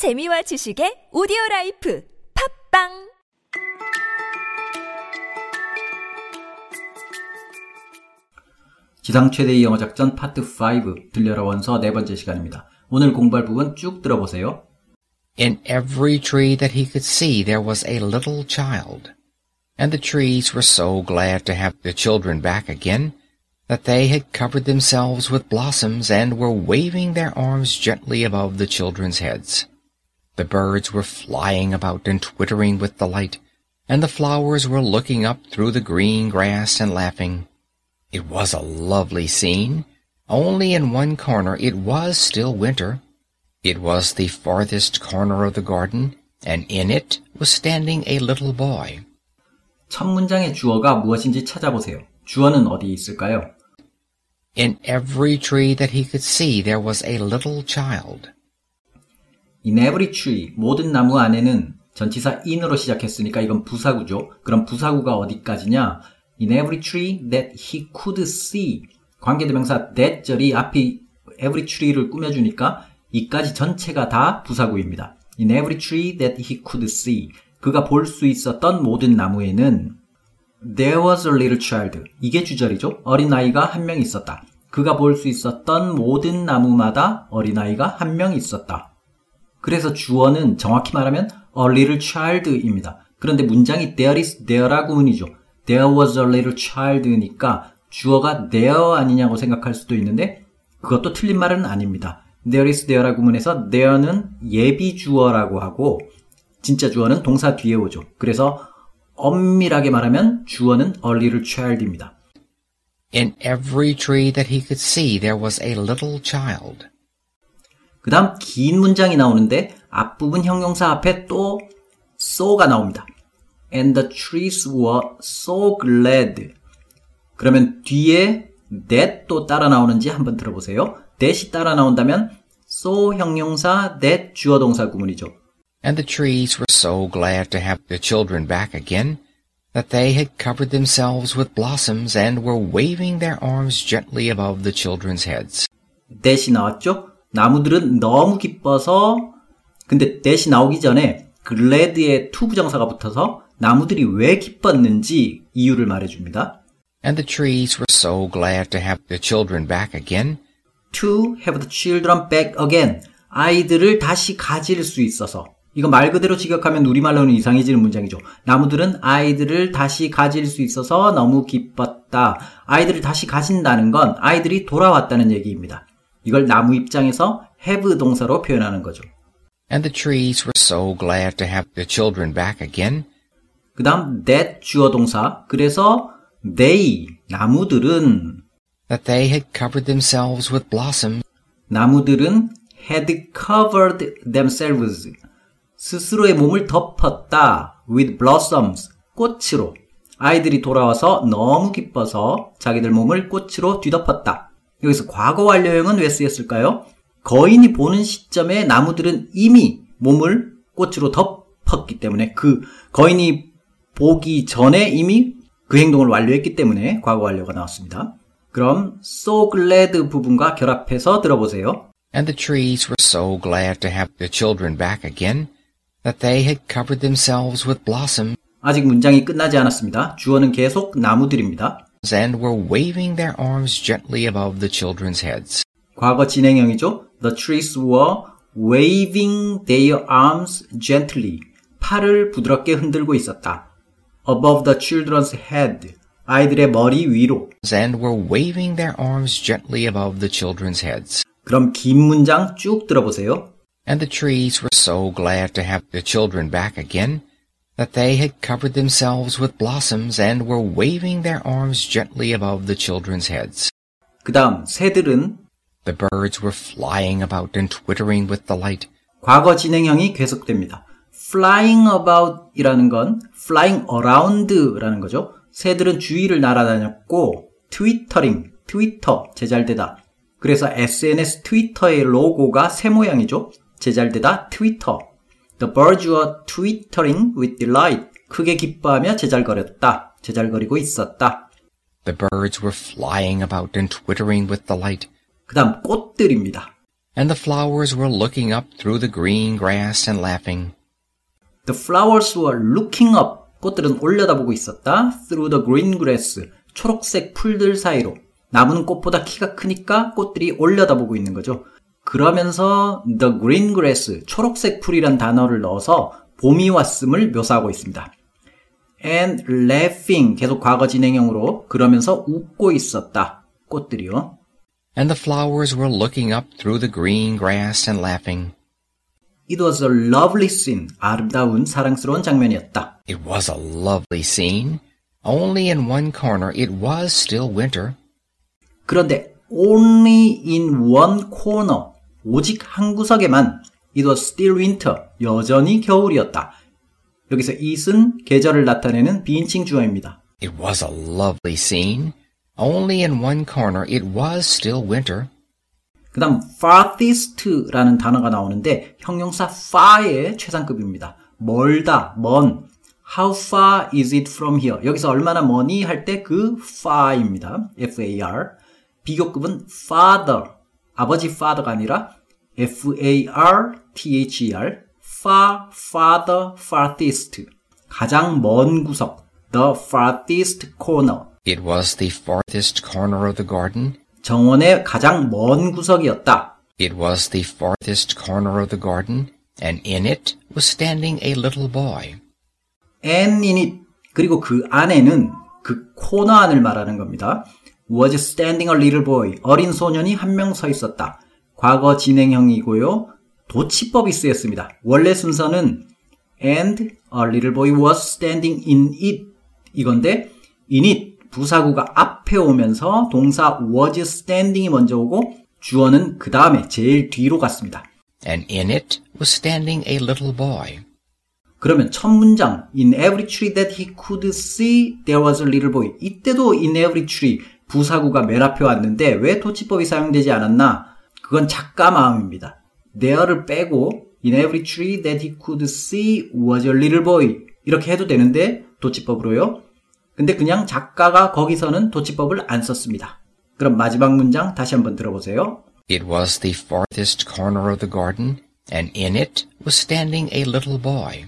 재미와 지식의 오디오 라이프 팝빵 지상 최대의 영어 작전 파트 5 들려라 원서 네 번째 시간입니다. 오늘 공부할 부분 쭉 들어보세요. In every tree that he could see there was a little child. And the trees were so glad to have the children back again that they had covered themselves with blossoms and were waving their arms gently above the children's heads. The birds were flying about and twittering with delight, and the flowers were looking up through the green grass and laughing. It was a lovely scene, only in one corner it was still winter. It was the farthest corner of the garden, and in it was standing a little boy. 첫 문장의 주어가 무엇인지 찾아보세요. 주어는 어디 있을까요? In every tree that he could see there was a little child. In every tree, 모든 나무 안에는 전치사 in으로 시작했으니까 이건 부사구죠. 그럼 부사구가 어디까지냐? In every tree that he could see. 관계대명사 that 절이 앞이 every tree를 꾸며주니까 이까지 전체가 다 부사구입니다. In every tree that he could see. 그가 볼 수 있었던 모든 나무에는 There was a little child. 이게 주절이죠. 어린아이가 한 명 있었다. 그가 볼 수 있었던 모든 나무마다 어린아이가 한 명 있었다. 그래서 주어는 정확히 말하면 a little child입니다. 그런데 문장이 there is there라 구문이죠. There was a little child니까 주어가 there 아니냐고 생각할 수도 있는데 그것도 틀린 말은 아닙니다. There is there라 구문에서 there는 예비 주어라고 하고 진짜 주어는 동사 뒤에 오죠. 그래서 엄밀하게 말하면 주어는 a little child입니다. In every tree that he could see there was a little child. 그 다음 긴 문장이 나오는데 앞부분 형용사 앞에 또 so가 나옵니다. And the trees were so glad. 그러면 뒤에 that 또 따라 나오는지 한번 들어보세요. that이 따라 나온다면 so 형용사 that 주어 동사 구문이죠. And the trees were so glad to have the children back again that they had covered themselves with blossoms and were waving their arms gently above the children's heads. that이 나왔죠? 나무들은 너무 기뻐서 근데 that이 나오기 전에 glad에 to 부정사가 붙어서 나무들이 왜 기뻤는지 이유를 말해줍니다. And the trees were so glad to have the children back again to have the children back again. 아이들을 다시 가질 수 있어서. 이거 말 그대로 직역하면 우리말로는 이상해지는 문장이죠. 나무들은 아이들을 다시 가질 수 있어서 너무 기뻤다. 아이들을 다시 가진다는 건 아이들이 돌아왔다는 얘기입니다. 이걸 나무 입장에서 have 동사로 표현하는 거죠. And the trees were so glad to have the children back again 그 다음 that 주어 동사. 그래서 they, 나무들은 that they had covered themselves with blossoms 나무들은 had covered themselves. 스스로의 몸을 덮었다. with blossoms. 꽃으로. 아이들이 돌아와서 너무 기뻐서 자기들 몸을 꽃으로 뒤덮었다. 여기서 과거 완료형은 왜 쓰였을까요? 거인이 보는 시점에 나무들은 이미 몸을 꽃으로 덮었기 때문에 그 거인이 보기 전에 이미 그 행동을 완료했기 때문에 과거 완료가 나왔습니다. 그럼 so glad 부분과 결합해서 들어보세요. And the trees were so glad to have the children back again that they had covered themselves with blossoms 아직 문장이 끝나지 않았습니다. 주어는 계속 나무들입니다. and were waving their arms gently above the children's heads. 과거 진행형이죠. The trees were waving their arms gently. 팔을 부드럽게 흔들고 있었다. Above the children's head. 아이들의 머리 위로. and were waving their arms gently above the children's heads. 그럼 긴 문장 쭉 들어보세요. And the trees were so glad to have the children back again That they had covered themselves with blossoms and were waving their arms gently above the children's heads. 그 다음 새들은 The birds were flying about and twittering with delight, 과거 진행형이 계속됩니다. flying about 이라는 건 flying around라는 거죠. 새들은 주위를 날아다녔고 트위터링, 트위터 제잘되다. 그래서 SNS 트위터의 로고가 새 모양이죠. 제잘되다 트위터. The birds were twittering with delight. 크게 기뻐하며 제잘거렸다. 제잘거리고 있었다. the birds were flying about and twittering with delight, 그 다음 꽃들입니다. and the flowers were looking up through the green grass and laughing. The flowers were looking up. 꽃들은 올려다보고 있었다. Through the green grass. 초록색 풀들 사이로. 나무는 꽃보다 키가 크니까 꽃들이 올려다보고 있는 거죠. 그러면서 the green grass, 초록색 풀이란 단어를 넣어서 봄이 왔음을 묘사하고 있습니다. and laughing, 계속 과거 진행형으로 그러면서 웃고 있었다. 꽃들이요. And the flowers were looking up through the green grass and laughing. It was a lovely scene. 아름다운 사랑스러운 장면이었다. It was a lovely scene. Only in one corner it was still winter. 그런데 only in one corner, 오직 한 구석에만 it was still winter, 여전히 겨울이었다. 여기서 it은 계절을 나타내는 비인칭 주어입니다. It was a lovely scene. Only in one corner it was still winter. 그 다음 farthest라는 단어가 나오는데 형용사 far의 최상급입니다. 멀다, 먼. How far is it from here? 여기서 얼마나 머니 할 때 그 far입니다. F-A-R. 비교급은 father. 아버지 father가 아니라 F-A-R-T-H-E-R. far, farther, farthest. 가장 먼 구석. The farthest corner. It was the farthest corner of the garden. 정원의 가장 먼 구석이었다. It was the farthest corner of the garden, and in it was standing a little boy. and in it 그리고 그 안에는 그 코너 안을 말하는 겁니다. Was standing a little boy 어린 소년이 한 명 서 있었다. 과거 진행형이고요. 도치법이 쓰였습니다. 원래 순서는 and a little boy was standing in it 이건데 in it 부사구가 앞에 오면서 동사 was standing이 먼저 오고 주어는 그 다음에 제일 뒤로 갔습니다. And in it was standing a little boy. 그러면 첫 문장 In every tree that he could see there was a little boy 이때도 in every tree 부사구가 맨 앞에 왔는데 왜 도치법이 사용되지 않았나? 그건 작가 마음입니다. there를 빼고 In every tree that he could see was a little boy 이렇게 해도 되는데 도치법으로요. 근데 그냥 작가가 거기서는 도치법을 안 썼습니다. 그럼 마지막 문장 다시 한번 들어보세요. It was the farthest corner of the garden, and in it was standing a little boy.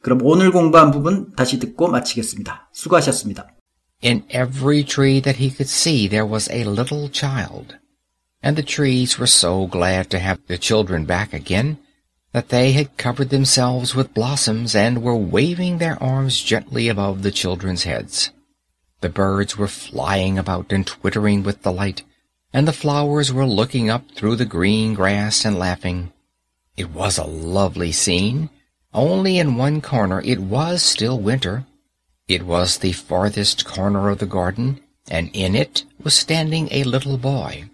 그럼 오늘 공부한 부분 다시 듣고 마치겠습니다. 수고하셨습니다. In every tree that he could see there was a little child. And the trees were so glad to have the children back again that they had covered themselves with blossoms and were waving their arms gently above the children's heads. The birds were flying about and twittering with delight, and the flowers were looking up through the green grass and laughing. It was a lovely scene, only in one corner it was still winter. It was the farthest corner of the garden, and in it was standing a little boy.